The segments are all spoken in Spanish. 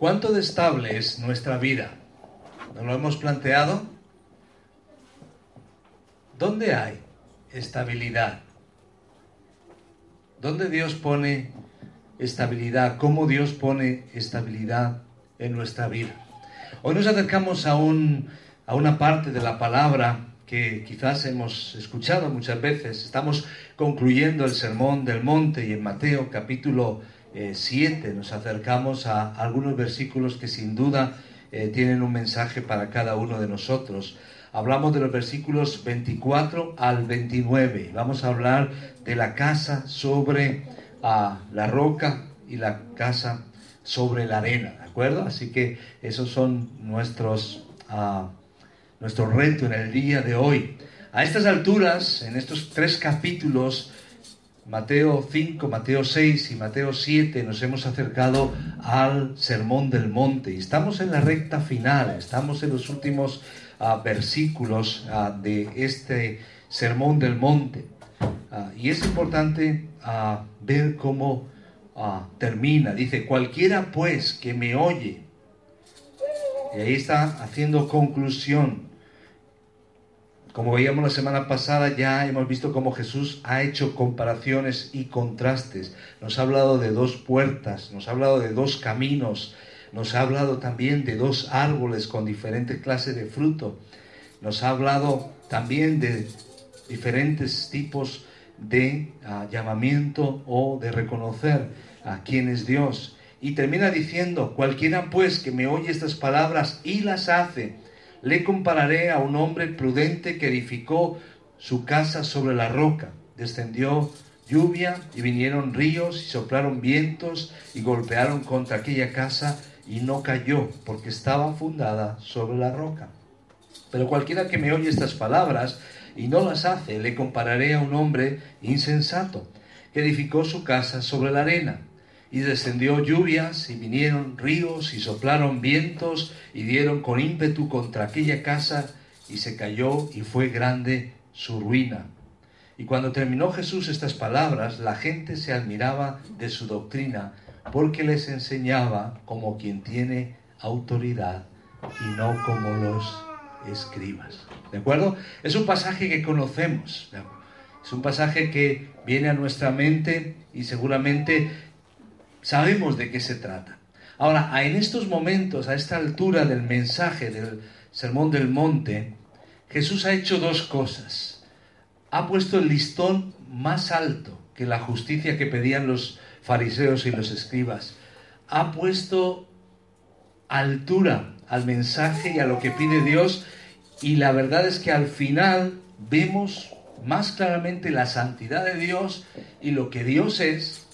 ¿Cuánto de estable es nuestra vida? ¿Nos lo hemos planteado? ¿Dónde hay estabilidad? ¿Dónde Dios pone estabilidad? ¿Cómo Dios pone estabilidad en nuestra vida? Hoy nos acercamos a, un, a una parte de la palabra que quizás hemos escuchado muchas veces. Estamos concluyendo el Sermón del Monte y en Mateo capítulo 7 eh, nos acercamos a algunos versículos que sin duda eh, tienen un mensaje para cada uno de nosotros. Hablamos de los versículos 24 al 29. Vamos a hablar de la casa sobre ah, la roca y la casa sobre la arena, ¿de acuerdo? Así que esos son nuestros, uh, reto en el día de hoy. A estas alturas, en estos tres capítulos, Mateo 5, Mateo 6 y Mateo 7 nos hemos acercado al Sermón del Monte y estamos en la recta final, estamos en los últimos ah, versículos ah, de este Sermón del Monte. Ah, y es importante ver cómo termina. Dice, cualquiera pues que me oye, y ahí está haciendo conclusión como veíamos la semana pasada, ya hemos visto cómo Jesús ha hecho comparaciones y contrastes. Nos ha hablado de dos puertas, nos ha hablado de dos caminos, nos ha hablado también de dos árboles con diferentes clases de fruto. Nos ha hablado también de diferentes tipos de ah, llamamiento o de reconocer a quién es Dios. Y termina diciendo, cualquiera pues que me oye estas palabras y las hace, le compararé a un hombre prudente que edificó su casa sobre la roca. Descendió lluvia y vinieron ríos y soplaron vientos y golpearon contra aquella casa y no cayó porque estaba fundada sobre la roca. Pero cualquiera que me oye estas palabras y no las hace, le compararé a un hombre insensato que edificó su casa sobre la arena y descendió lluvias y vinieron ríos y soplaron vientos y dieron con ímpetu contra aquella casa y se cayó y fue grande su ruina. Y cuando terminó Jesús estas palabras, la gente se admiraba de su doctrina porque les enseñaba como quien tiene autoridad y no como los escribas. ¿De acuerdo? Es un pasaje que conocemos. Es un pasaje que viene a nuestra mente y seguramente Sabemos de qué se trata. Ahora, en estos momentos, a esta altura del mensaje del Sermón del Monte, Jesús ha hecho dos cosas. Ha puesto el listón más alto que la justicia que pedían los fariseos y los escribas. Ha puesto altura al mensaje y a lo que pide Dios y la verdad es que al final vemos más claramente la santidad de Dios y lo que Dios es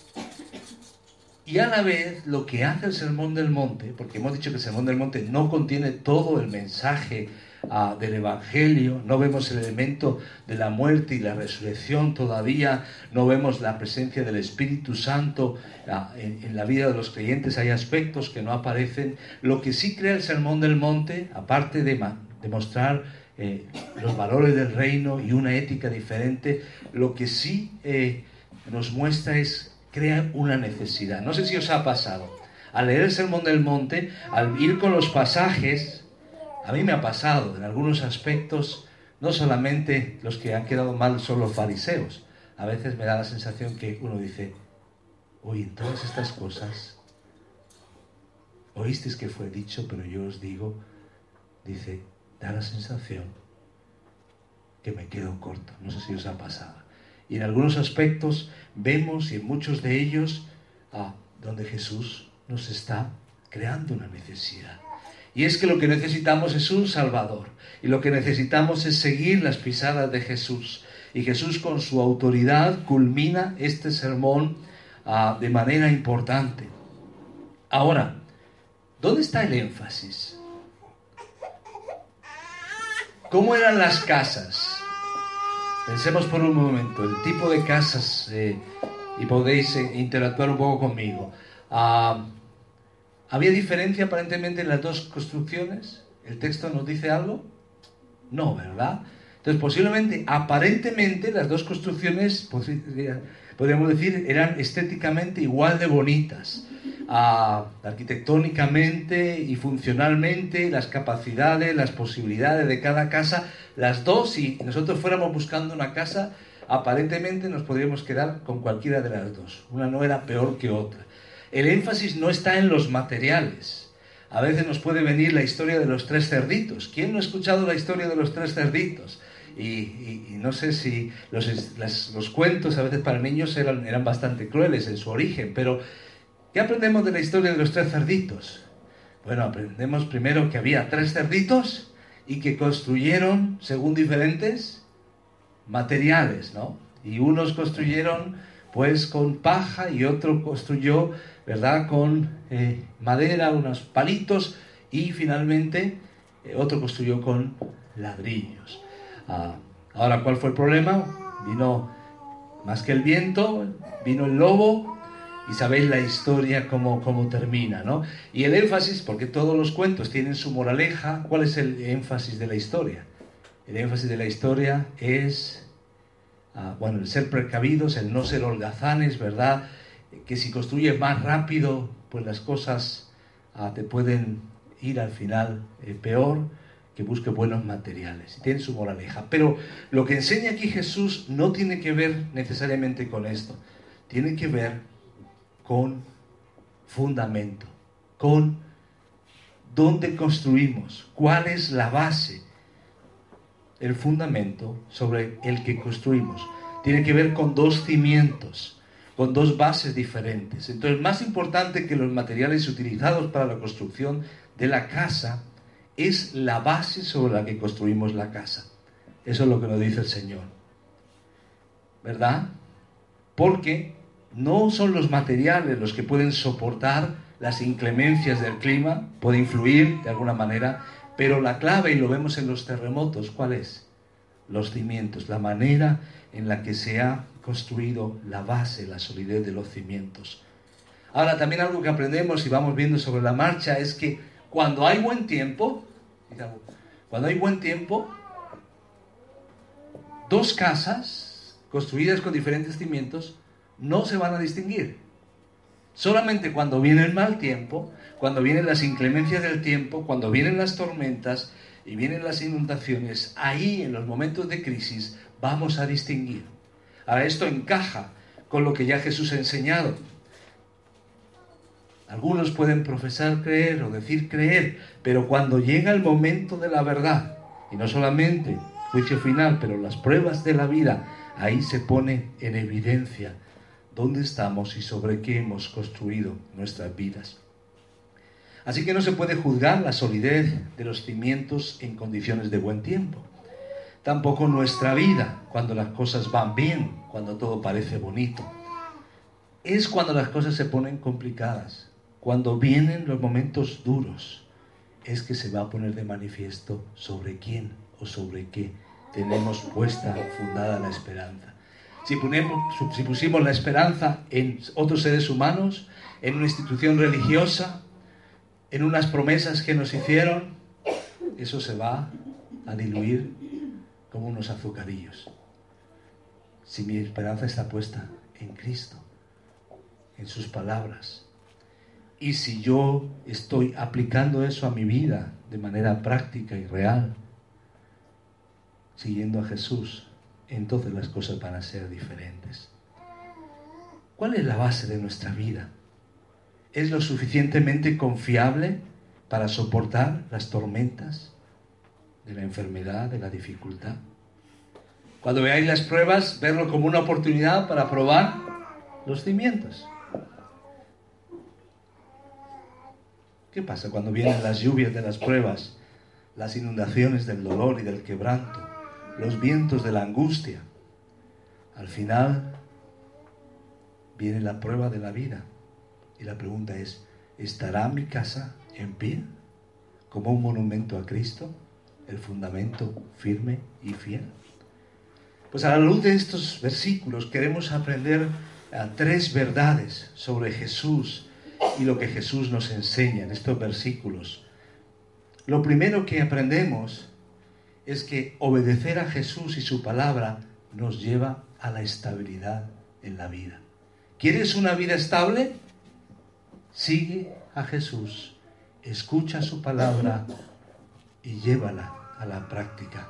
y a la vez lo que hace el Sermón del Monte, porque hemos dicho que el Sermón del Monte no contiene todo el mensaje ah, del Evangelio, no vemos el elemento de la muerte y la resurrección todavía, no vemos la presencia del Espíritu Santo ah, en, la vida de los creyentes, hay aspectos que no aparecen. Lo que sí crea el Sermón del Monte, aparte de demostrar eh, los valores del reino y una ética diferente, lo que sí eh, nos muestra es crea una necesidad. No sé si os ha pasado. Al leer el Sermón del Monte, al ir con los pasajes, a mí me ha pasado en algunos aspectos, no solamente los que han quedado mal son los fariseos. A veces me da la sensación que uno dice, oye, en todas estas cosas, oísteis que fue dicho, pero yo os digo, dice, da la sensación que me quedo corto. No sé si os ha pasado. Y en algunos aspectos vemos, y en muchos de ellos, a donde Jesús nos está creando una necesidad. Y es que lo que necesitamos es un Salvador. Y lo que necesitamos es seguir las pisadas de Jesús. Y Jesús con su autoridad culmina este sermón ah, de manera importante. Ahora, ¿dónde está el énfasis? ¿Cómo eran las casas? Pensemos por un momento, el tipo de casas, eh, y podéis eh, interactuar un poco conmigo. Ah, ¿Había diferencia aparentemente en las dos construcciones? ¿El texto nos dice algo? No, ¿verdad? Entonces, posiblemente, aparentemente, las dos construcciones, podríamos decir, eran estéticamente igual de bonitas. Arquitectónicamente y funcionalmente, las capacidades, las posibilidades de cada casa, las dos, si nosotros fuéramos buscando una casa, aparentemente nos podríamos quedar con cualquiera de las dos. Una no era peor que otra. El énfasis no está en los materiales. A veces nos puede venir la historia de los tres cerditos. ¿Quién no ha escuchado la historia de los tres cerditos? Y, no sé si los, cuentos a veces para niños eran, eran bastante crueles en su origen, pero ¿qué aprendemos de la historia de los tres cerditos? Bueno, aprendemos primero que había tres cerditos y que construyeron según diferentes materiales, ¿no? Y unos construyeron pues con paja y otro construyó ¿verdad? Con eh, madera, unos palitos y finalmente eh, otro construyó con ladrillos. Ah, ahora, ¿cuál fue el problema? Vino más que el viento, vino el lobo y sabéis la historia cómo, cómo termina, ¿no? Y el énfasis, porque todos los cuentos tienen su moraleja, ¿cuál es el énfasis de la historia? El énfasis de la historia es, ah, bueno, el ser precavidos, el no ser holgazanes, ¿verdad? que si construyes más rápido, pues las cosas ah, te pueden ir al final eh, peor, que busque buenos materiales. Tiene su moraleja. Pero lo que enseña aquí Jesús no tiene que ver necesariamente con esto. Tiene que ver con fundamento, con dónde construimos, cuál es la base, el fundamento sobre el que construimos. Tiene que ver con dos cimientos con dos bases diferentes. Entonces, más importante que los materiales utilizados para la construcción de la casa es la base sobre la que construimos la casa. Eso es lo que nos dice el Señor. ¿Verdad? Porque no son los materiales los que pueden soportar las inclemencias del clima, puede influir de alguna manera, pero la clave, y lo vemos en los terremotos, ¿cuál es? Los cimientos, la manera en la que se ha construido la base, la solidez de los cimientos. Ahora, también algo que aprendemos y vamos viendo sobre la marcha es que cuando hay buen tiempo, cuando hay buen tiempo, dos casas construidas con diferentes cimientos no se van a distinguir. Solamente cuando viene el mal tiempo, cuando vienen las inclemencias del tiempo, cuando vienen las tormentas y vienen las inundaciones, ahí en los momentos de crisis vamos a distinguir. Ahora esto encaja con lo que ya Jesús ha enseñado. Algunos pueden profesar creer o decir creer, pero cuando llega el momento de la verdad, y no solamente juicio final, pero las pruebas de la vida, ahí se pone en evidencia dónde estamos y sobre qué hemos construido nuestras vidas. Así que no se puede juzgar la solidez de los cimientos en condiciones de buen tiempo tampoco nuestra vida cuando las cosas van bien, cuando todo parece bonito. Es cuando las cosas se ponen complicadas, cuando vienen los momentos duros, es que se va a poner de manifiesto sobre quién o sobre qué tenemos puesta, fundada la esperanza. Si, si pusimos la esperanza en otros seres humanos, en una institución religiosa, en unas promesas que nos hicieron, eso se va a diluir como unos azucarillos. Si mi esperanza está puesta en Cristo, en sus palabras, y si yo estoy aplicando eso a mi vida de manera práctica y real, siguiendo a Jesús, entonces las cosas van a ser diferentes. ¿Cuál es la base de nuestra vida? ¿Es lo suficientemente confiable para soportar las tormentas? de la enfermedad, de la dificultad. Cuando veáis las pruebas, verlo como una oportunidad para probar los cimientos. ¿Qué pasa cuando vienen las lluvias de las pruebas, las inundaciones del dolor y del quebranto, los vientos de la angustia? Al final viene la prueba de la vida y la pregunta es, ¿estará mi casa en pie como un monumento a Cristo, el fundamento firme y fiel? Pues a la luz de estos versículos queremos aprender tres verdades sobre Jesús y lo que Jesús nos enseña en estos versículos. Lo primero que aprendemos es que obedecer a Jesús y su palabra nos lleva a la estabilidad en la vida. ¿Quieres una vida estable? Sigue a Jesús, escucha su palabra y llévala a la práctica.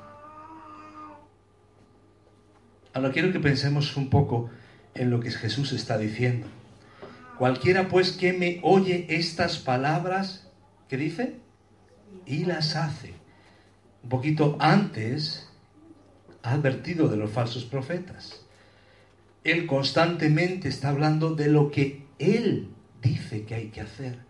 Ahora quiero que pensemos un poco en lo que Jesús está diciendo. Cualquiera pues que me oye estas palabras, ¿qué dice? Y las hace. Un poquito antes ha advertido de los falsos profetas. Él constantemente está hablando de lo que Él dice que hay que hacer.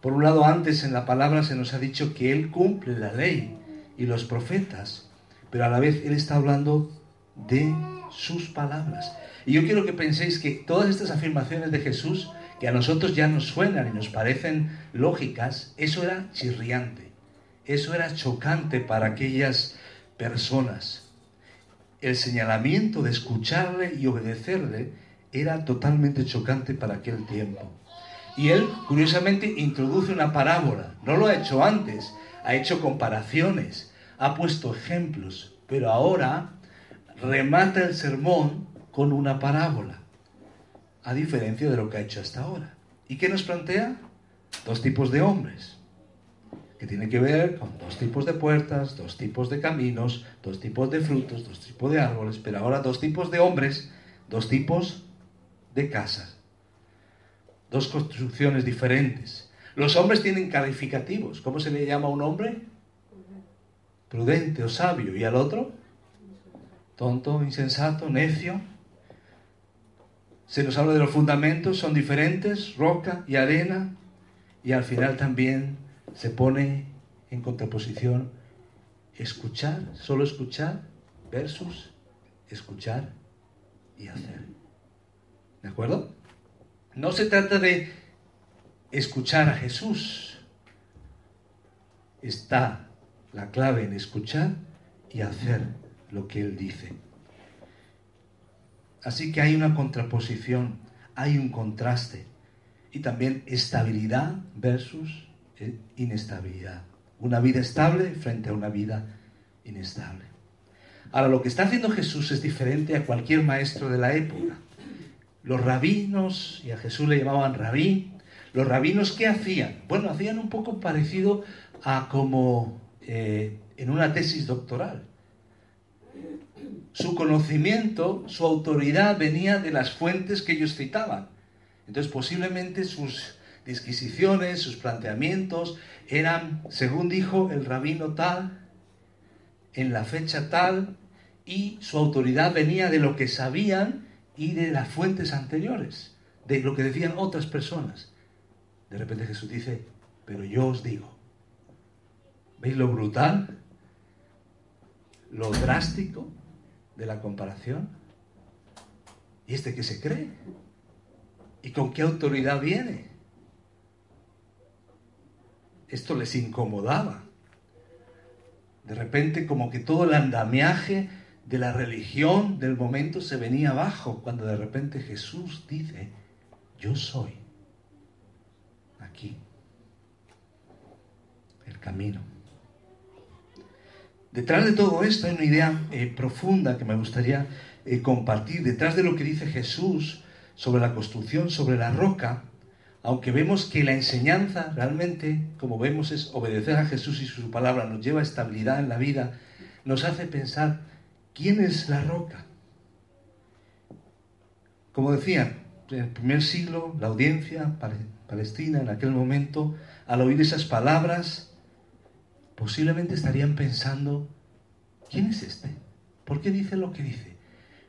Por un lado, antes en la palabra se nos ha dicho que Él cumple la ley y los profetas, pero a la vez Él está hablando de sus palabras. Y yo quiero que penséis que todas estas afirmaciones de Jesús, que a nosotros ya nos suenan y nos parecen lógicas, eso era chirriante, eso era chocante para aquellas personas. El señalamiento de escucharle y obedecerle era totalmente chocante para aquel tiempo. Y él, curiosamente, introduce una parábola. No lo ha hecho antes, ha hecho comparaciones, ha puesto ejemplos, pero ahora remata el sermón con una parábola, a diferencia de lo que ha hecho hasta ahora. ¿Y qué nos plantea? Dos tipos de hombres, que tiene que ver con dos tipos de puertas, dos tipos de caminos, dos tipos de frutos, dos tipos de árboles, pero ahora dos tipos de hombres, dos tipos de casas, dos construcciones diferentes. Los hombres tienen calificativos. ¿Cómo se le llama a un hombre? Prudente o sabio. ¿Y al otro? Tonto, insensato, necio. Se nos habla de los fundamentos, son diferentes, roca y arena, y al final también se pone en contraposición escuchar, solo escuchar, versus escuchar y hacer. ¿De acuerdo? No se trata de escuchar a Jesús. Está la clave en escuchar y hacer lo que Él dice. Así que hay una contraposición, hay un contraste y también estabilidad versus inestabilidad. Una vida estable frente a una vida inestable. Ahora, lo que está haciendo Jesús es diferente a cualquier maestro de la época. Los rabinos, y a Jesús le llamaban rabí, los rabinos ¿qué hacían? Bueno, hacían un poco parecido a como eh, en una tesis doctoral su conocimiento, su autoridad venía de las fuentes que ellos citaban. Entonces posiblemente sus disquisiciones, sus planteamientos eran, según dijo el rabino tal, en la fecha tal, y su autoridad venía de lo que sabían y de las fuentes anteriores, de lo que decían otras personas. De repente Jesús dice, pero yo os digo, ¿veis lo brutal? Lo drástico, de la comparación? ¿Y este que se cree? ¿Y con qué autoridad viene? Esto les incomodaba. De repente como que todo el andamiaje de la religión del momento se venía abajo cuando de repente Jesús dice, yo soy aquí el camino. Detrás de todo esto hay una idea eh, profunda que me gustaría eh, compartir. Detrás de lo que dice Jesús sobre la construcción, sobre la roca, aunque vemos que la enseñanza realmente, como vemos, es obedecer a Jesús y su palabra, nos lleva a estabilidad en la vida, nos hace pensar, ¿quién es la roca? Como decía, en el primer siglo, la audiencia palestina en aquel momento, al oír esas palabras, posiblemente estarían pensando, ¿quién es este? ¿Por qué dice lo que dice?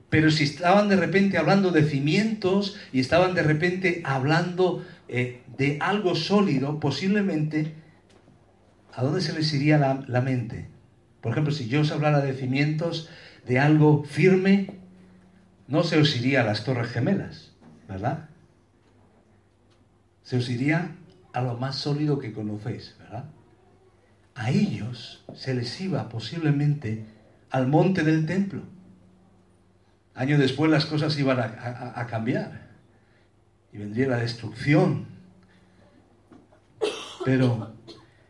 Pero si estaban de repente hablando de cimientos y estaban de repente hablando eh, de algo sólido, posiblemente, ¿a dónde se les iría la, mente? Por ejemplo, si yo os hablara de cimientos de algo firme, no se os iría a las torres gemelas, ¿verdad? Se os iría a lo más sólido que conocéis, ¿verdad? A ellos se les iba posiblemente al monte del templo. Años después las cosas iban a, cambiar y vendría la destrucción. Pero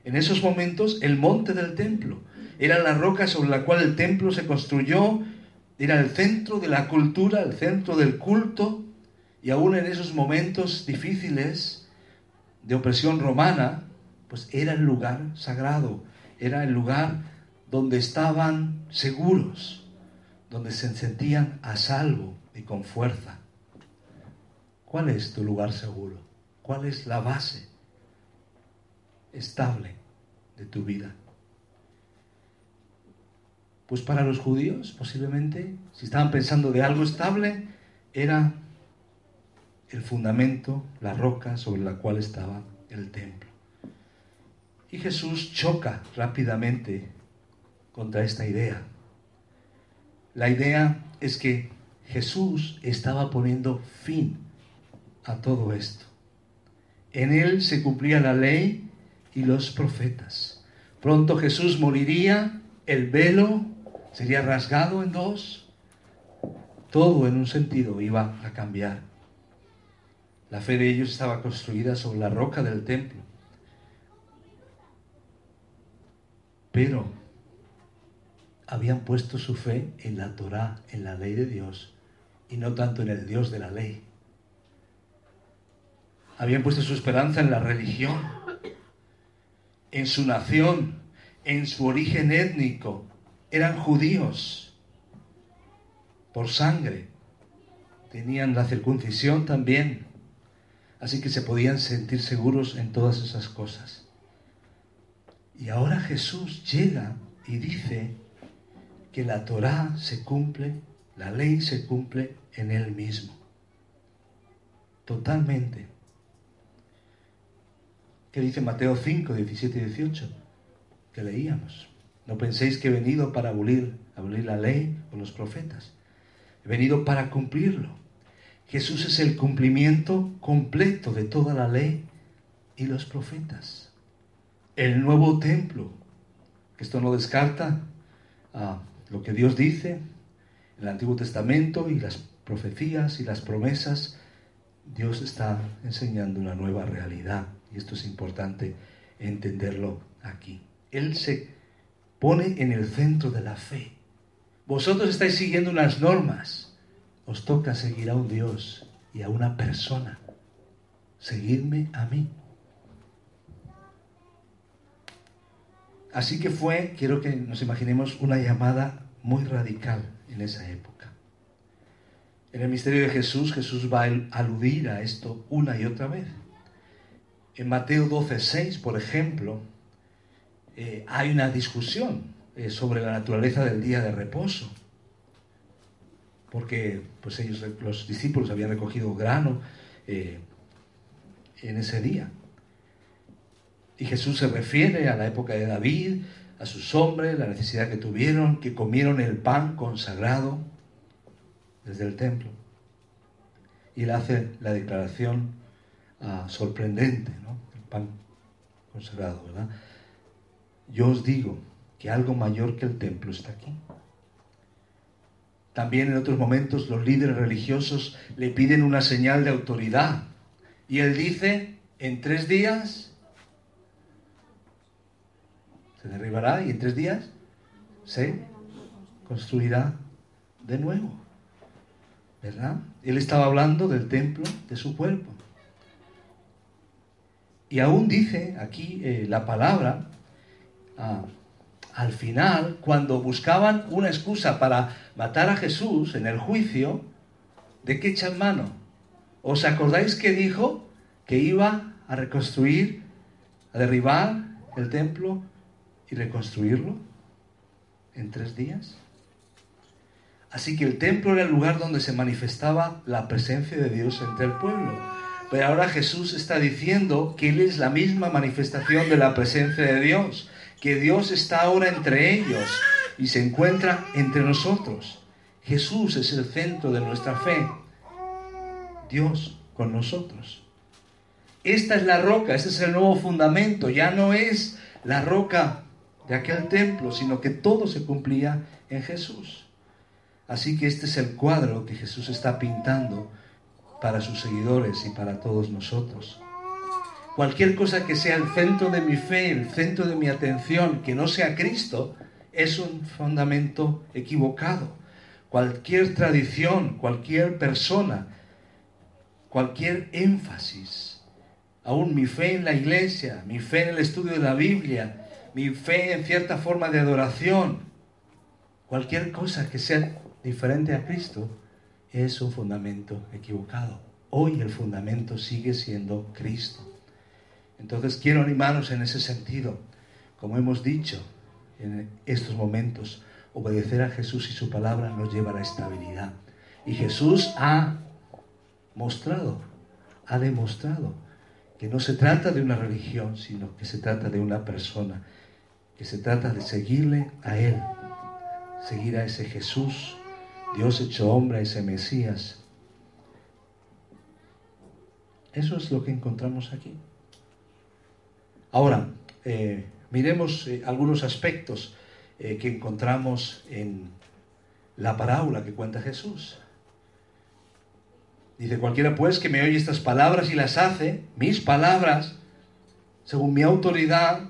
en esos momentos el monte del templo era la roca sobre la cual el templo se construyó, era el centro de la cultura, el centro del culto, y aún en esos momentos difíciles de opresión romana, pues era el lugar sagrado, era el lugar donde estaban seguros, donde se sentían a salvo y con fuerza. ¿Cuál es tu lugar seguro? ¿Cuál es la base estable de tu vida? Pues para los judíos, posiblemente, si estaban pensando de algo estable, era el fundamento, la roca sobre la cual estaba el templo. Y Jesús choca rápidamente contra esta idea. La idea es que Jesús estaba poniendo fin a todo esto. En él se cumplía la ley y los profetas. Pronto Jesús moriría, el velo sería rasgado en dos, todo en un sentido iba a cambiar. La fe de ellos estaba construida sobre la roca del templo. Pero habían puesto su fe en la Torá, en la ley de Dios, y no tanto en el Dios de la ley. Habían puesto su esperanza en la religión, en su nación, en su origen étnico. Eran judíos por sangre. Tenían la circuncisión también. Así que se podían sentir seguros en todas esas cosas. Y ahora Jesús llega y dice que la Torá se cumple, la ley se cumple en Él mismo. Totalmente. ¿Qué dice Mateo 5, 17 y 18? Que leíamos. No penséis que he venido para abolir, abolir la ley o los profetas. He venido para cumplirlo. Jesús es el cumplimiento completo de toda la ley y los profetas. El nuevo templo, que esto no descarta lo que Dios dice el Antiguo Testamento y las profecías y las promesas, Dios está enseñando una nueva realidad y esto es importante entenderlo aquí. Él se pone en el centro de la fe. Vosotros estáis siguiendo unas normas os toca seguir a un Dios y a una persona. Seguidme a mí. Así que fue, quiero que nos imaginemos una llamada muy radical en esa época. En el misterio de Jesús, Jesús va a aludir a esto una y otra vez. En Mateo 12:6, por ejemplo, eh, hay una discusión eh, sobre la naturaleza del día de reposo porque pues ellos, los discípulos habían recogido grano eh, en ese día. Y Jesús se refiere a la época de David, a sus hombres, la necesidad que tuvieron, que comieron el pan consagrado desde el templo. Y él hace la declaración ah, sorprendente, ¿no? El pan consagrado, ¿verdad? Yo os digo que algo mayor que el templo está aquí. También en otros momentos los líderes religiosos le piden una señal de autoridad. Y él dice, en tres días se derribará y en tres días se construirá de nuevo. ¿Verdad? Él estaba hablando del templo de su cuerpo. Y aún dice aquí eh, la palabra, ah, al final, cuando buscaban una excusa para matar a Jesús en el juicio, ¿de qué echan mano? ¿Os acordáis que dijo que iba a reconstruir, a derribar el templo y reconstruirlo en tres días? Así que el templo era el lugar donde se manifestaba la presencia de Dios entre el pueblo. Pero ahora Jesús está diciendo que Él es la misma manifestación de la presencia de Dios, que Dios está ahora entre ellos y se encuentra entre nosotros. Jesús es el centro de nuestra fe. Dios con nosotros. Esta es la roca, este es el nuevo fundamento. Ya no es la roca de aquel templo, sino que todo se cumplía en Jesús. Así que este es el cuadro que Jesús está pintando para sus seguidores y para todos nosotros. Cualquier cosa que sea el centro de mi fe, el centro de mi atención, que no sea Cristo, es un fundamento equivocado. Cualquier tradición, cualquier persona, cualquier énfasis, aún mi fe en la iglesia, mi fe en el estudio de la Biblia, mi fe en cierta forma de adoración, cualquier cosa que sea diferente a Cristo, es un fundamento equivocado. Hoy el fundamento sigue siendo Cristo. Entonces quiero animaros en ese sentido. Como hemos dicho en estos momentos, obedecer a Jesús y su palabra nos lleva a la estabilidad. Y Jesús ha mostrado, ha demostrado que no se trata de una religión, sino que se trata de una persona, que se trata de seguirle a Él, seguir a ese Jesús Dios hecho hombre, ese Mesías. Eso es lo que encontramos aquí. Ahora, eh, miremos eh, algunos aspectos eh, que encontramos en la parábola que cuenta Jesús. Dice, cualquiera pues que me oye estas palabras y las hace, mis palabras, según mi autoridad,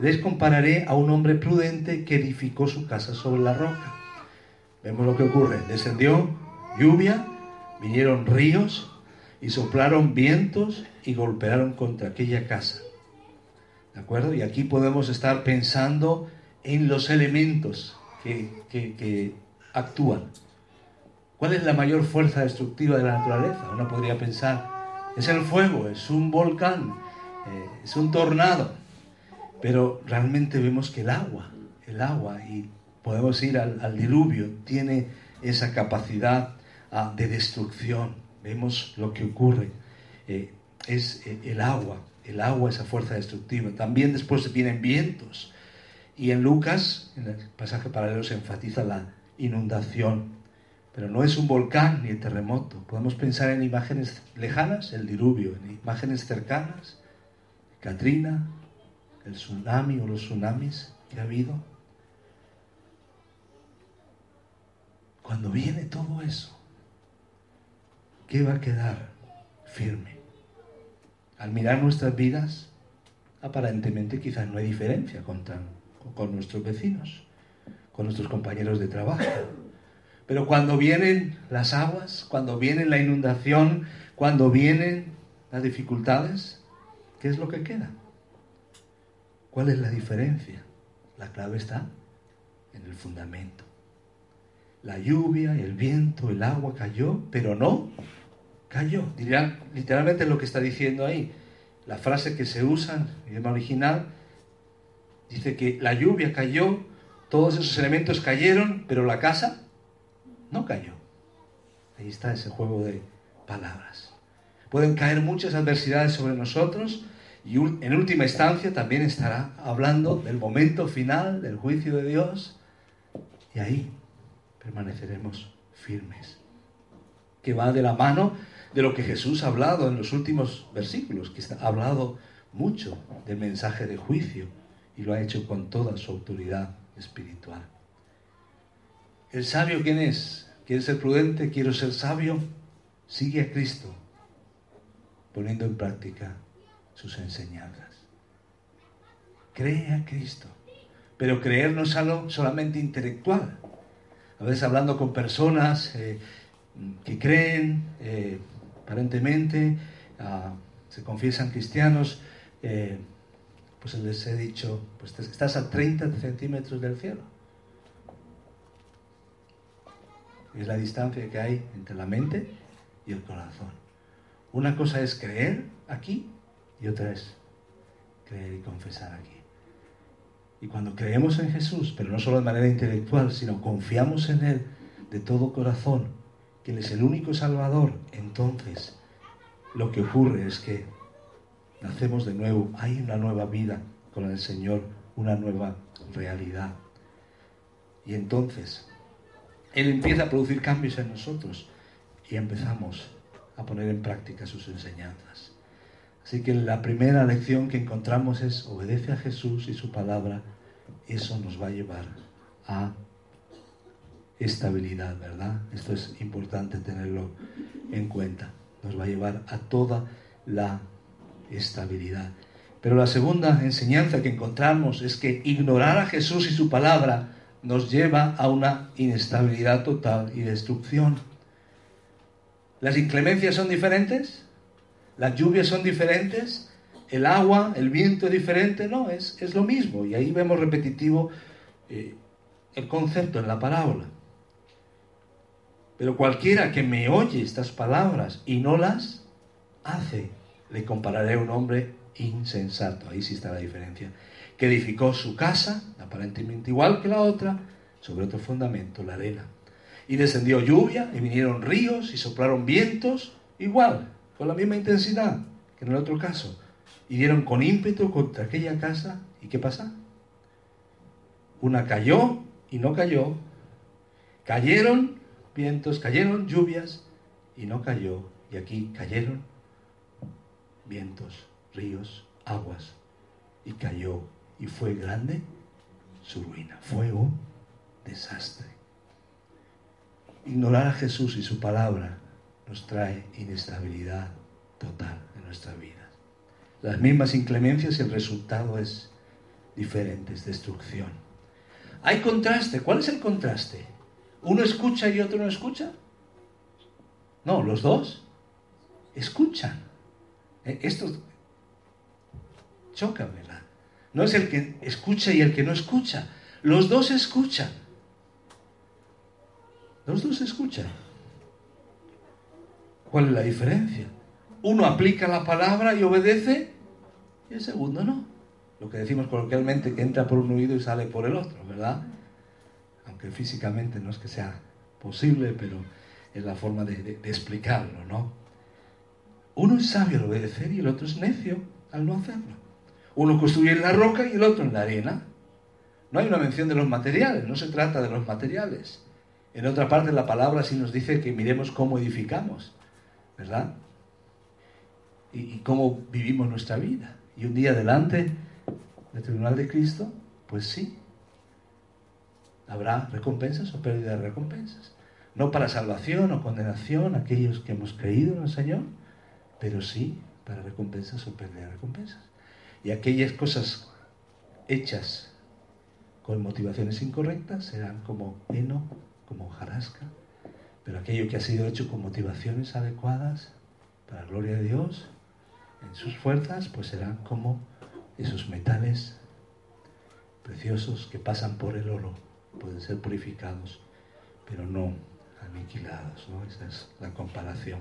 les compararé a un hombre prudente que edificó su casa sobre la roca. Vemos lo que ocurre. Descendió lluvia, vinieron ríos y soplaron vientos y golpearon contra aquella casa. ¿De acuerdo? Y aquí podemos estar pensando en los elementos que, que, actúan. ¿Cuál es la mayor fuerza destructiva de la naturaleza? Uno podría pensar, es el fuego, es un volcán, eh, es un tornado. Pero realmente vemos que el agua, el agua y podemos ir al, diluvio, tiene esa capacidad ah, de destrucción. Vemos lo que ocurre. Eh, es eh, el agua, el agua, esa fuerza destructiva. También después vienen vientos. Y en Lucas, en el pasaje paralelo, se enfatiza la inundación. Pero no es un volcán ni el terremoto. Podemos pensar en imágenes lejanas, el diluvio, en imágenes cercanas, Katrina, el tsunami o los tsunamis que ha habido. Cuando viene todo eso, ¿qué va a quedar firme? Al mirar nuestras vidas, aparentemente quizás no hay diferencia con, con nuestros vecinos, con nuestros compañeros de trabajo. Pero cuando vienen las aguas, cuando viene la inundación, cuando vienen las dificultades, ¿qué es lo que queda? ¿Cuál es la diferencia? La clave está en el fundamento. La lluvia, el viento, el agua cayó, pero no cayó. Dirán literalmente lo que está diciendo ahí. La frase que se usa en el idioma original dice que la lluvia cayó, todos esos elementos cayeron, pero la casa no cayó. Ahí está ese juego de palabras. Pueden caer muchas adversidades sobre nosotros y en última instancia también estará hablando del momento final del juicio de Dios. Y ahí permaneceremos firmes. Que va de la mano de lo que Jesús ha hablado en los últimos versículos, que ha hablado mucho del mensaje de juicio y lo ha hecho con toda su autoridad espiritual. ¿El sabio quién es? ¿Quiere ser prudente? ¿Quiero ser sabio? Sigue a Cristo, poniendo en práctica sus enseñanzas. Cree a Cristo. Pero creer no es algo solamente intelectual, a veces hablando con personas eh, que creen, eh, aparentemente, ah, se confiesan cristianos, eh, pues les he dicho, pues estás a 30 centímetros del cielo. Es la distancia que hay entre la mente y el corazón. Una cosa es creer aquí y otra es creer y confesar aquí. Y cuando creemos en Jesús, pero no solo de manera intelectual, sino confiamos en Él de todo corazón, que Él es el único Salvador, entonces lo que ocurre es que nacemos de nuevo, hay una nueva vida con el Señor, una nueva realidad. Y entonces, Él empieza a producir cambios en nosotros y empezamos a poner en práctica sus enseñanzas. Así que la primera lección que encontramos es obedece a Jesús y su palabra. Eso nos va a llevar a estabilidad, ¿verdad? Esto es importante tenerlo en cuenta. Nos va a llevar a toda la estabilidad. Pero la segunda enseñanza que encontramos es que ignorar a Jesús y su palabra nos lleva a una inestabilidad total y destrucción. ¿Las inclemencias son diferentes? ¿Las lluvias son diferentes? ¿El agua, el viento es diferente? No, es, es lo mismo. Y ahí vemos repetitivo eh, el concepto en la parábola. Pero cualquiera que me oye estas palabras y no las hace, le compararé a un hombre insensato. Ahí sí está la diferencia. Que edificó su casa, aparentemente igual que la otra, sobre otro fundamento, la arena. Y descendió lluvia, y vinieron ríos, y soplaron vientos, igual, con la misma intensidad que en el otro caso. Y dieron con ímpetu contra aquella casa, ¿y qué pasa? Una cayó y no cayó. Cayeron vientos, cayeron lluvias y no cayó. Y aquí cayeron vientos, ríos, aguas. Y cayó. Y fue grande su ruina. Fue un desastre. Ignorar a Jesús y su palabra nos trae inestabilidad total en nuestra vida. Las mismas inclemencias y el resultado es diferente, es destrucción. Hay contraste. ¿Cuál es el contraste? ¿Uno escucha y otro no escucha? No, los dos escuchan. Eh, esto choca, ¿verdad? No es el que escucha y el que no escucha. Los dos escuchan. Los dos escuchan. ¿Cuál es la diferencia? Uno aplica la palabra y obedece y el segundo no. Lo que decimos coloquialmente que entra por un oído y sale por el otro, ¿verdad? Aunque físicamente no es que sea posible, pero es la forma de, explicarlo, ¿no? Uno es sabio al obedecer y el otro es necio al no hacerlo. Uno construye en la roca y el otro en la arena. No hay una mención de los materiales, no se trata de los materiales. En otra parte la palabra sí nos dice que miremos cómo edificamos, ¿verdad? Y, cómo vivimos nuestra vida. Y un día delante del tribunal de Cristo, pues sí, habrá recompensas o pérdida de recompensas. No para salvación o condenación aquellos que hemos creído en el Señor, pero sí para recompensas o pérdida de recompensas. Y aquellas cosas hechas con motivaciones incorrectas serán como heno como jarasca, pero aquello que ha sido hecho con motivaciones adecuadas para la gloria de Dios, en sus fuerzas, pues serán como esos metales preciosos que pasan por el oro, pueden ser purificados, pero no aniquilados. ¿no? Esa es la comparación.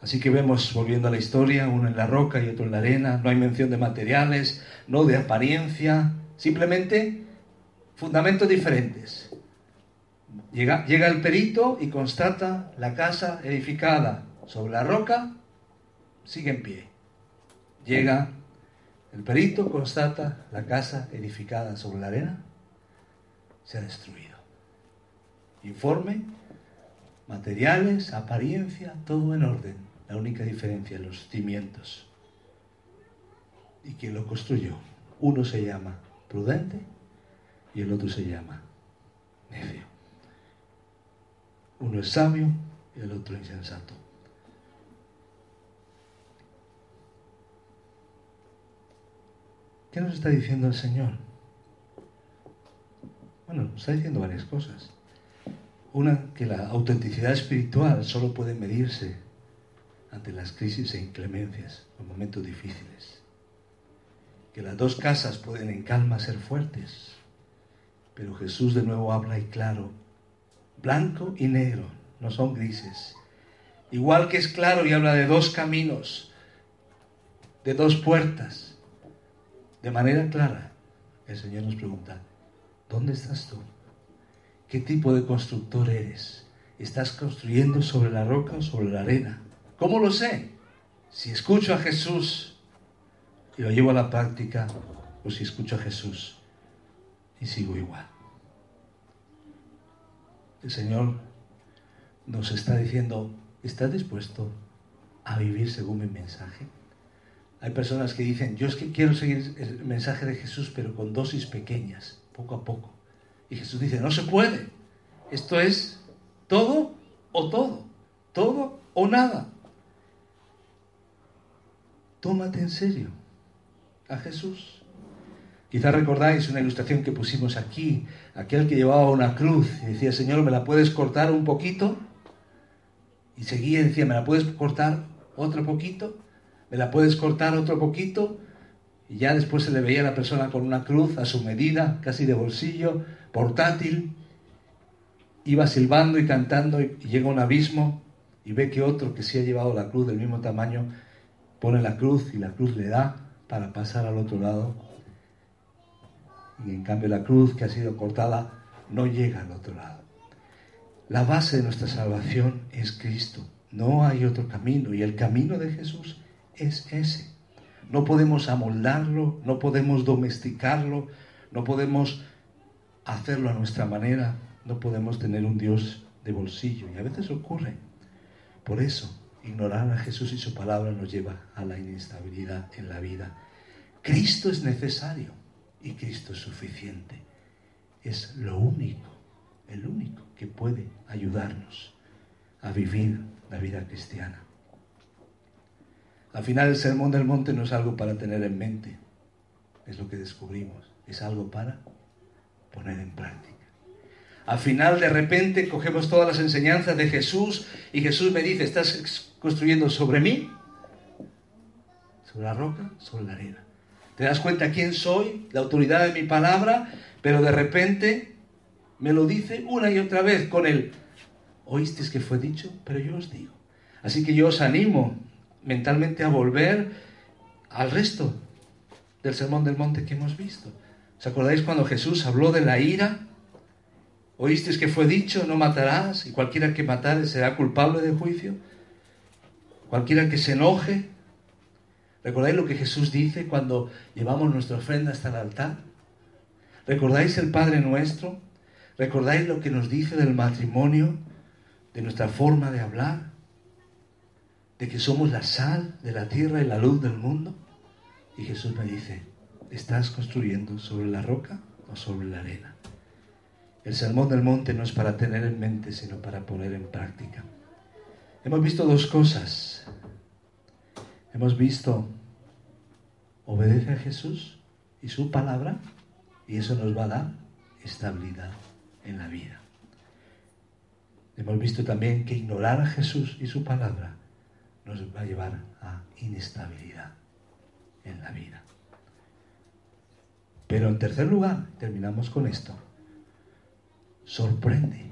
Así que vemos, volviendo a la historia, uno en la roca y otro en la arena, no hay mención de materiales, no de apariencia, simplemente fundamentos diferentes. Llega, el perito y constata la casa edificada sobre la roca, sigue en pie. Llega el perito, constata la casa edificada sobre la arena, se ha destruido. Informe, materiales, apariencia, todo en orden. La única diferencia, los cimientos. ¿Y quién lo construyó? Uno se llama prudente y el otro se llama necio. Uno es sabio y el otro insensato. ¿Qué nos está diciendo el Señor? Bueno, nos está diciendo varias cosas. Una, que la autenticidad espiritual solo puede medirse ante las crisis e inclemencias, los momentos difíciles. Que las dos casas pueden en calma ser fuertes, pero Jesús de nuevo habla y claro blanco y negro, no son grises. Igual que es claro y habla de dos caminos, de dos puertas, de manera clara. El Señor nos pregunta, ¿dónde estás tú? ¿Qué tipo de constructor eres? ¿Estás construyendo sobre la roca o sobre la arena? ¿Cómo lo sé? Si escucho a Jesús y lo llevo a la práctica, o si escucho a Jesús y sigo igual. El Señor nos está diciendo, ¿estás dispuesto a vivir según mi mensaje? Hay personas que dicen, yo es que quiero seguir el mensaje de Jesús, pero con dosis pequeñas, poco a poco. Y Jesús dice, no se puede. Esto es todo o todo, todo o nada. Tómate en serio a Jesús. Quizá recordáis una ilustración que pusimos aquí, aquel que llevaba una cruz y decía, Señor, ¿me la puedes cortar un poquito? Y seguía y decía, ¿me la puedes cortar otro poquito? ¿Me la puedes cortar otro poquito? Y ya después se le veía a la persona con una cruz a su medida, casi de bolsillo, portátil. Iba silbando y cantando y llega a un abismo y ve que otro que sí ha llevado la cruz del mismo tamaño pone la cruz y la cruz le da para pasar al otro lado. Y en cambio la cruz que ha sido cortada no llega al otro lado. La base de nuestra salvación es Cristo. No hay otro camino y el camino de Jesús es ese. No podemos amoldarlo, no podemos domesticarlo, no podemos hacerlo a nuestra manera, no podemos tener un Dios de bolsillo. Y a veces ocurre. Por eso, ignorar a Jesús y su palabra nos lleva a la inestabilidad en la vida. Cristo es necesario y Cristo es suficiente. Es lo único, el único que puede ayudarnos a vivir la vida cristiana. Al final el sermón del monte no es algo para tener en mente, es lo que descubrimos, es algo para poner en práctica. Al final de repente cogemos todas las enseñanzas de Jesús y Jesús me dice, ¿estás construyendo sobre mí? ¿Sobre la roca? Sobre la arena. ¿Te das cuenta quién soy? La autoridad de mi palabra, pero de repente me lo dice una y otra vez con el, oísteis que fue dicho, pero yo os digo. Así que yo os animo mentalmente a volver al resto del sermón del monte que hemos visto. ¿Os acordáis cuando Jesús habló de la ira? ¿Oísteis que fue dicho, no matarás y cualquiera que matare será culpable de juicio? Cualquiera que se enoje. ¿Recordáis lo que Jesús dice cuando llevamos nuestra ofrenda hasta el altar? ¿Recordáis el Padre nuestro? ¿Recordáis lo que nos dice del matrimonio, de nuestra forma de hablar? de que somos la sal de la tierra y la luz del mundo. Y Jesús me dice, ¿estás construyendo sobre la roca o sobre la arena? El sermón del monte no es para tener en mente, sino para poner en práctica. Hemos visto dos cosas. Hemos visto, obedece a Jesús y su palabra, y eso nos va a dar estabilidad en la vida. Hemos visto también que ignorar a Jesús y su palabra nos va a llevar a inestabilidad en la vida. Pero en tercer lugar, terminamos con esto, sorprende.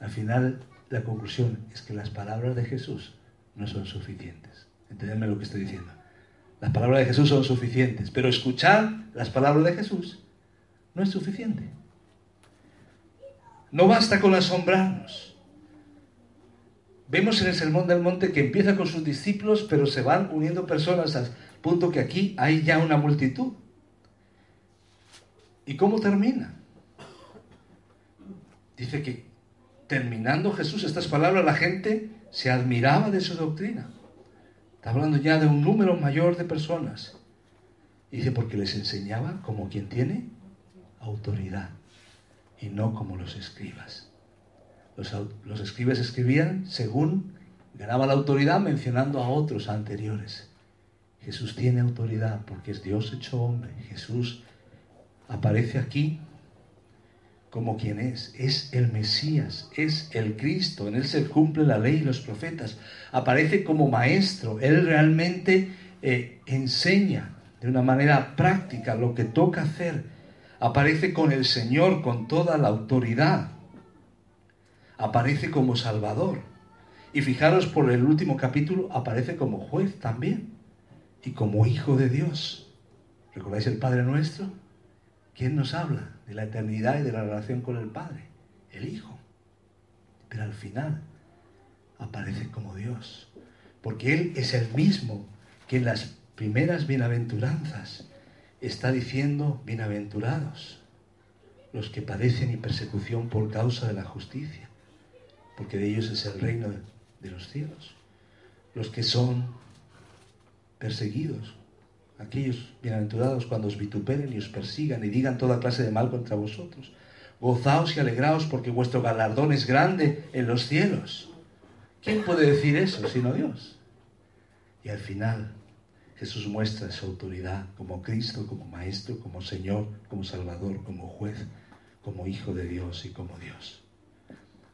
Al final, la conclusión es que las palabras de Jesús no son suficientes. Entendedme lo que estoy diciendo. Las palabras de Jesús son suficientes, pero escuchar las palabras de Jesús no es suficiente. No basta con asombrarnos. Vemos en el Sermón del Monte que empieza con sus discípulos, pero se van uniendo personas al punto que aquí hay ya una multitud. ¿Y cómo termina? Dice que terminando Jesús estas palabras, la gente se admiraba de su doctrina. Está hablando ya de un número mayor de personas. Y dice, porque les enseñaba como quien tiene autoridad y no como los escribas. Los, escribas escribían según ganaba la autoridad mencionando a otros anteriores. Jesús tiene autoridad porque es Dios hecho hombre. Jesús aparece aquí como quien es. Es el Mesías, es el Cristo. En Él se cumple la ley y los profetas. Aparece como maestro. Él realmente eh, enseña de una manera práctica lo que toca hacer. Aparece con el Señor, con toda la autoridad aparece como Salvador. Y fijaros por el último capítulo, aparece como juez también y como Hijo de Dios. ¿Recordáis el Padre nuestro? ¿Quién nos habla de la eternidad y de la relación con el Padre? El Hijo. Pero al final aparece como Dios, porque Él es el mismo que en las primeras bienaventuranzas está diciendo, bienaventurados los que padecen y persecución por causa de la justicia, porque de ellos es el reino de los cielos. Los que son perseguidos, aquellos bienaventurados cuando os vituperen y os persigan y digan toda clase de mal contra vosotros. Gozaos y alegraos porque vuestro galardón es grande en los cielos. ¿Quién puede decir eso sino Dios? Y al final Jesús muestra su autoridad como Cristo, como Maestro, como Señor, como Salvador, como juez, como Hijo de Dios y como Dios.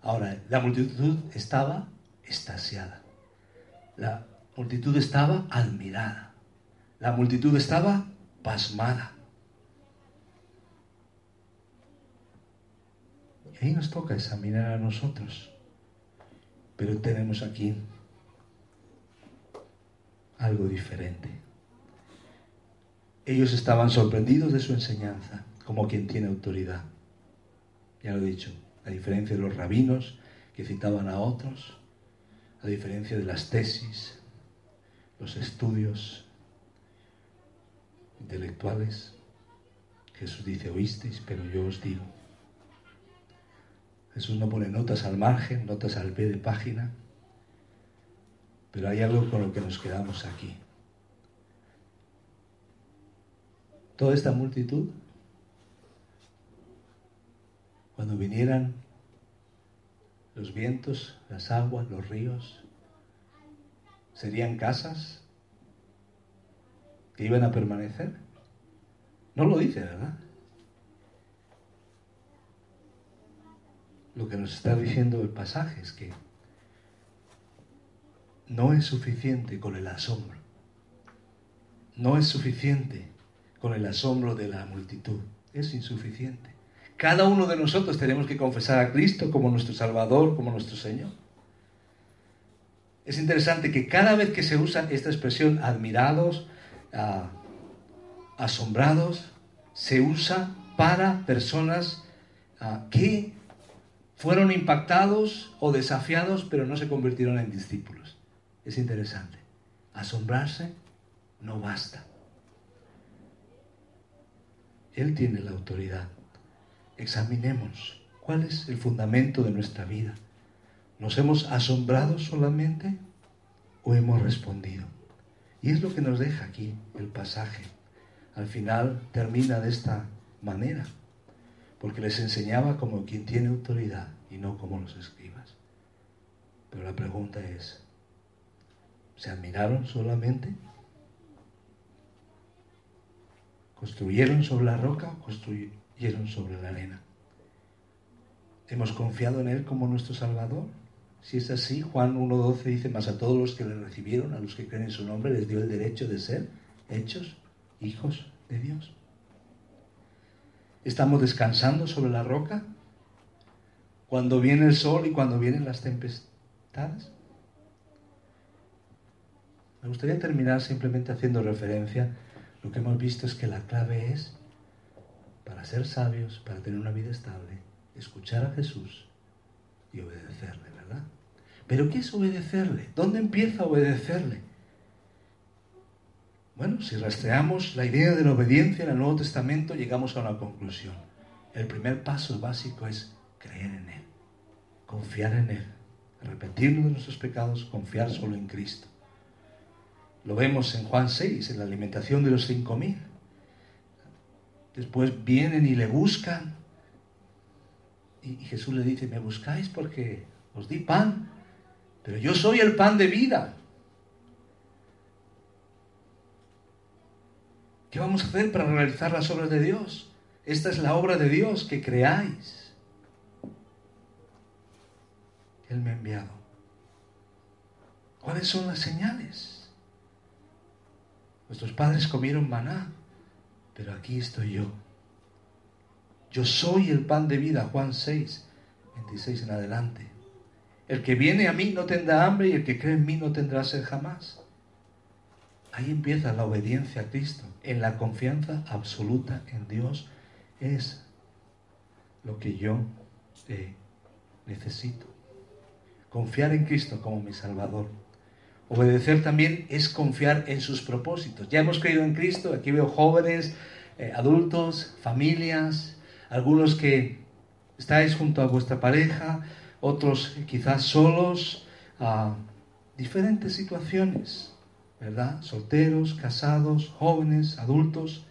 Ahora, la multitud estaba estasiada. La multitud estaba admirada. La multitud estaba pasmada. Y ahí nos toca examinar a nosotros. Pero tenemos aquí algo diferente. Ellos estaban sorprendidos de su enseñanza, como quien tiene autoridad. Ya lo he dicho, a diferencia de los rabinos que citaban a otros, a diferencia de las tesis, los estudios intelectuales, Jesús dice, oísteis, pero yo os digo. Jesús no pone notas al margen, notas al pie de página, pero hay algo con lo que nos quedamos aquí. Toda esta multitud, cuando vinieran los vientos, las aguas, los ríos, serían casas que iban a permanecer. No lo dice, ¿verdad? Lo que nos está diciendo el pasaje es que no es suficiente con el asombro. No es suficiente con el asombro de la multitud. Es insuficiente. Cada uno de nosotros tenemos que confesar a Cristo como nuestro Salvador, como nuestro Señor. Es interesante que cada vez que se usa esta expresión admirados, asombrados, se usa para personas que fueron impactados o desafiados, pero no se convirtieron en discípulos. Es interesante. Asombrarse no basta. Él tiene la autoridad. Examinemos cuál es el fundamento de nuestra vida. ¿Nos hemos asombrado solamente o hemos respondido? Y es lo que nos deja aquí el pasaje. Al final termina de esta manera, porque les enseñaba como quien tiene autoridad y no como los escribas. Pero la pregunta es, ¿Se admiraron solamente? ¿Construyeron sobre la roca o construyeron sobre la arena? ¿Hemos confiado en Él como nuestro Salvador? Si es así, Juan 1.12 dice, más a todos los que le recibieron, a los que creen en su nombre, les dio el derecho de ser hechos hijos de Dios. ¿Estamos descansando sobre la roca cuando viene el sol y cuando vienen las tempestades? Me gustaría terminar simplemente haciendo referencia. Lo que hemos visto es que la clave es, para ser sabios, para tener una vida estable, escuchar a Jesús obedecerle, ¿verdad? Pero ¿qué es obedecerle? ¿Dónde empieza a obedecerle? Bueno, si rastreamos la idea de la obediencia en el Nuevo Testamento, llegamos a una conclusión. El primer paso básico es creer en Él, confiar en Él, arrepentirnos de nuestros pecados, confiar solo en Cristo. Lo vemos en Juan 6, en la alimentación de los cinco mil. Después vienen y le buscan. Y Jesús le dice, me buscáis porque os di pan, pero yo soy el pan de vida. ¿Qué vamos a hacer para realizar las obras de Dios? Esta es la obra de Dios, que creáis. Él me ha enviado. ¿Cuáles son las señales? Nuestros padres comieron maná, pero aquí estoy yo. Yo soy el pan de vida, Juan 6, 26 en adelante. El que viene a mí no tendrá hambre y el que cree en mí no tendrá sed jamás. Ahí empieza la obediencia a Cristo, en la confianza absoluta en Dios. Es lo que yo necesito. confiar en Cristo como mi Salvador. Obedecer también es confiar en sus propósitos. Ya hemos creído en Cristo, aquí veo jóvenes, eh, adultos, familias, algunos que estáis junto a vuestra pareja, otros quizás solos, a diferentes situaciones, ¿verdad? Solteros, casados, jóvenes, adultos.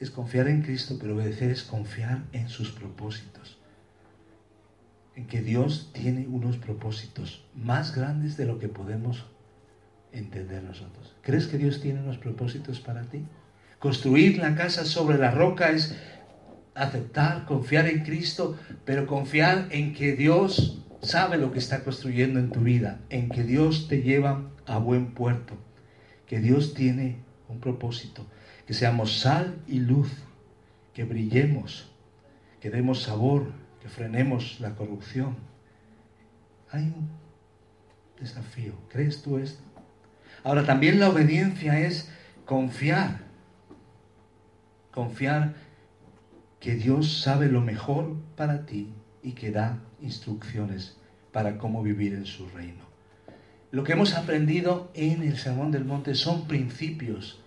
Es confiar en Cristo, pero obedecer es confiar en sus propósitos. En que Dios tiene unos propósitos más grandes de lo que podemos entender nosotros. ¿Crees que Dios tiene unos propósitos para ti? Construir la casa sobre la roca es aceptar, confiar en Cristo, pero confiar en que Dios sabe lo que está construyendo en tu vida, en que Dios te lleva a buen puerto, que Dios tiene un propósito, que seamos sal y luz, que brillemos, que demos sabor, que frenemos la corrupción. Hay un desafío. ¿Crees tú esto? Ahora también la obediencia es confiar, confiar que Dios sabe lo mejor para ti y que da instrucciones para cómo vivir en su reino. Lo que hemos aprendido en el Sermón del Monte son principios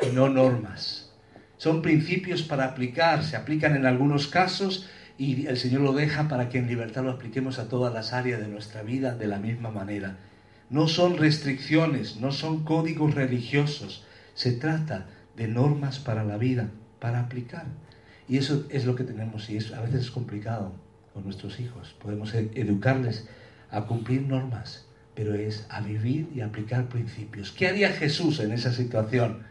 y no normas. Son principios para aplicar, se aplican en algunos casos y el Señor lo deja para que en libertad lo apliquemos a todas las áreas de nuestra vida de la misma manera. No son restricciones, no son códigos religiosos, se trata de normas para la vida, para aplicar. Y eso es lo que tenemos y es, a veces es complicado con nuestros hijos. Podemos e-, educarles a cumplir normas, pero es a vivir y aplicar principios. ¿Qué haría Jesús en esa situación?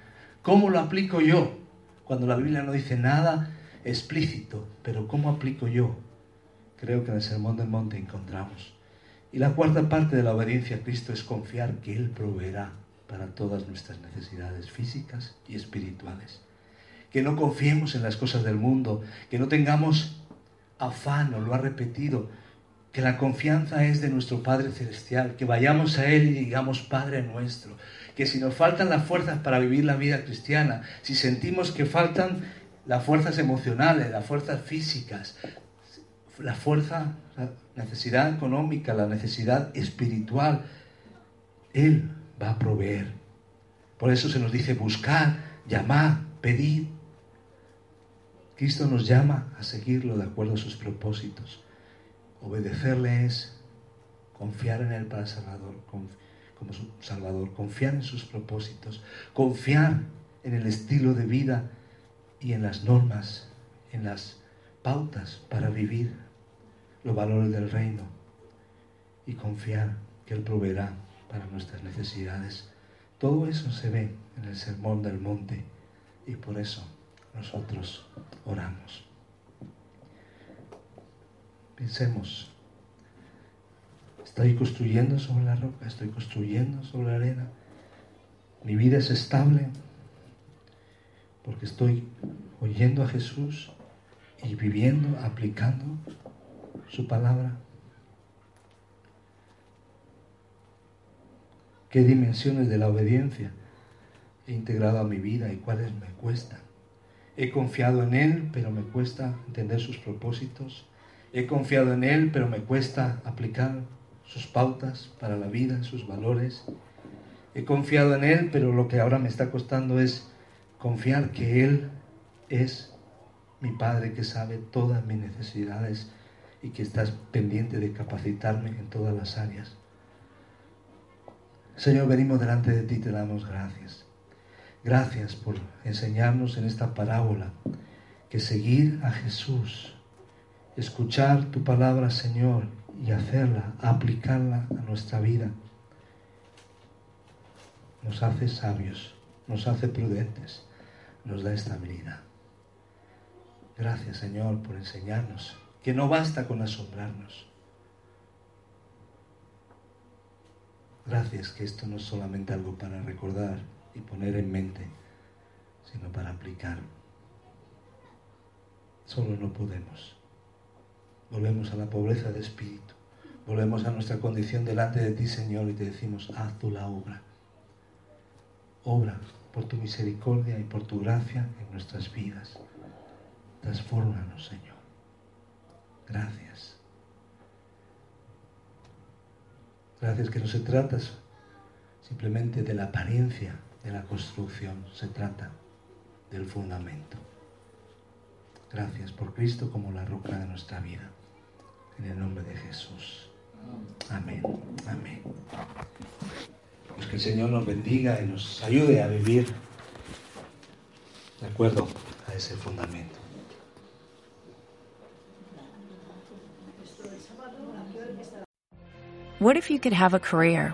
¿Cómo lo aplico yo? Cuando la Biblia no dice nada explícito, pero ¿cómo aplico yo? Creo que en el Sermón del Monte encontramos. Y la cuarta parte de la obediencia a Cristo es confiar que Él proveerá para todas nuestras necesidades físicas y espirituales que no confiemos en las cosas del mundo, que no tengamos afán, lo ha repetido, que la confianza es de nuestro Padre Celestial, que vayamos a Él y digamos Padre nuestro, que si nos faltan las fuerzas para vivir la vida cristiana, si sentimos que faltan las fuerzas emocionales, las fuerzas físicas, la fuerza, la necesidad económica, la necesidad espiritual, Él va a proveer. Por eso se nos dice buscar, llamar, pedir. Cristo nos llama a seguirlo de acuerdo a sus propósitos. Obedecerle es confiar en Él para Salvador, como su Salvador, confiar en sus propósitos, confiar en el estilo de vida y en las normas, en las pautas para vivir los valores del reino y confiar que Él proveerá para nuestras necesidades. Todo eso se ve en el Sermón del Monte y por eso nosotros oramos. Pensemos, estoy construyendo sobre la roca, estoy construyendo sobre la arena, mi vida es estable porque estoy oyendo a Jesús y viviendo, aplicando su palabra. ¿Qué dimensiones de la obediencia he integrado a mi vida y cuáles me cuestan? He confiado en Él, pero me cuesta entender sus propósitos. He confiado en Él, pero me cuesta aplicar sus pautas para la vida, sus valores. He confiado en Él, pero lo que ahora me está costando es confiar que Él es mi Padre que sabe todas mis necesidades y que estás pendiente de capacitarme en todas las áreas. Señor, venimos delante de ti te damos gracias. Gracias por enseñarnos en esta parábola que seguir a Jesús, escuchar tu palabra, Señor, y hacerla, aplicarla a nuestra vida, nos hace sabios, nos hace prudentes, nos da estabilidad. Gracias, Señor, por enseñarnos que no basta con asombrarnos. Gracias que esto no es solamente algo para recordar, y poner en mente, sino para aplicar. Solo no podemos. Volvemos a la pobreza de espíritu. Volvemos a nuestra condición delante de ti, Señor, y te decimos, haz tú la obra. Obra por tu misericordia y por tu gracia en nuestras vidas. Transfórmanos, Señor. Gracias. Gracias que no se trata simplemente de la apariencia de la construcción, se trata del fundamento. Gracias por Cristo como la roca de nuestra vida. En el nombre de Jesús. Amén. Amén. Pues que el Señor nos bendiga y nos ayude a vivir de acuerdo a ese fundamento. What if you could have a career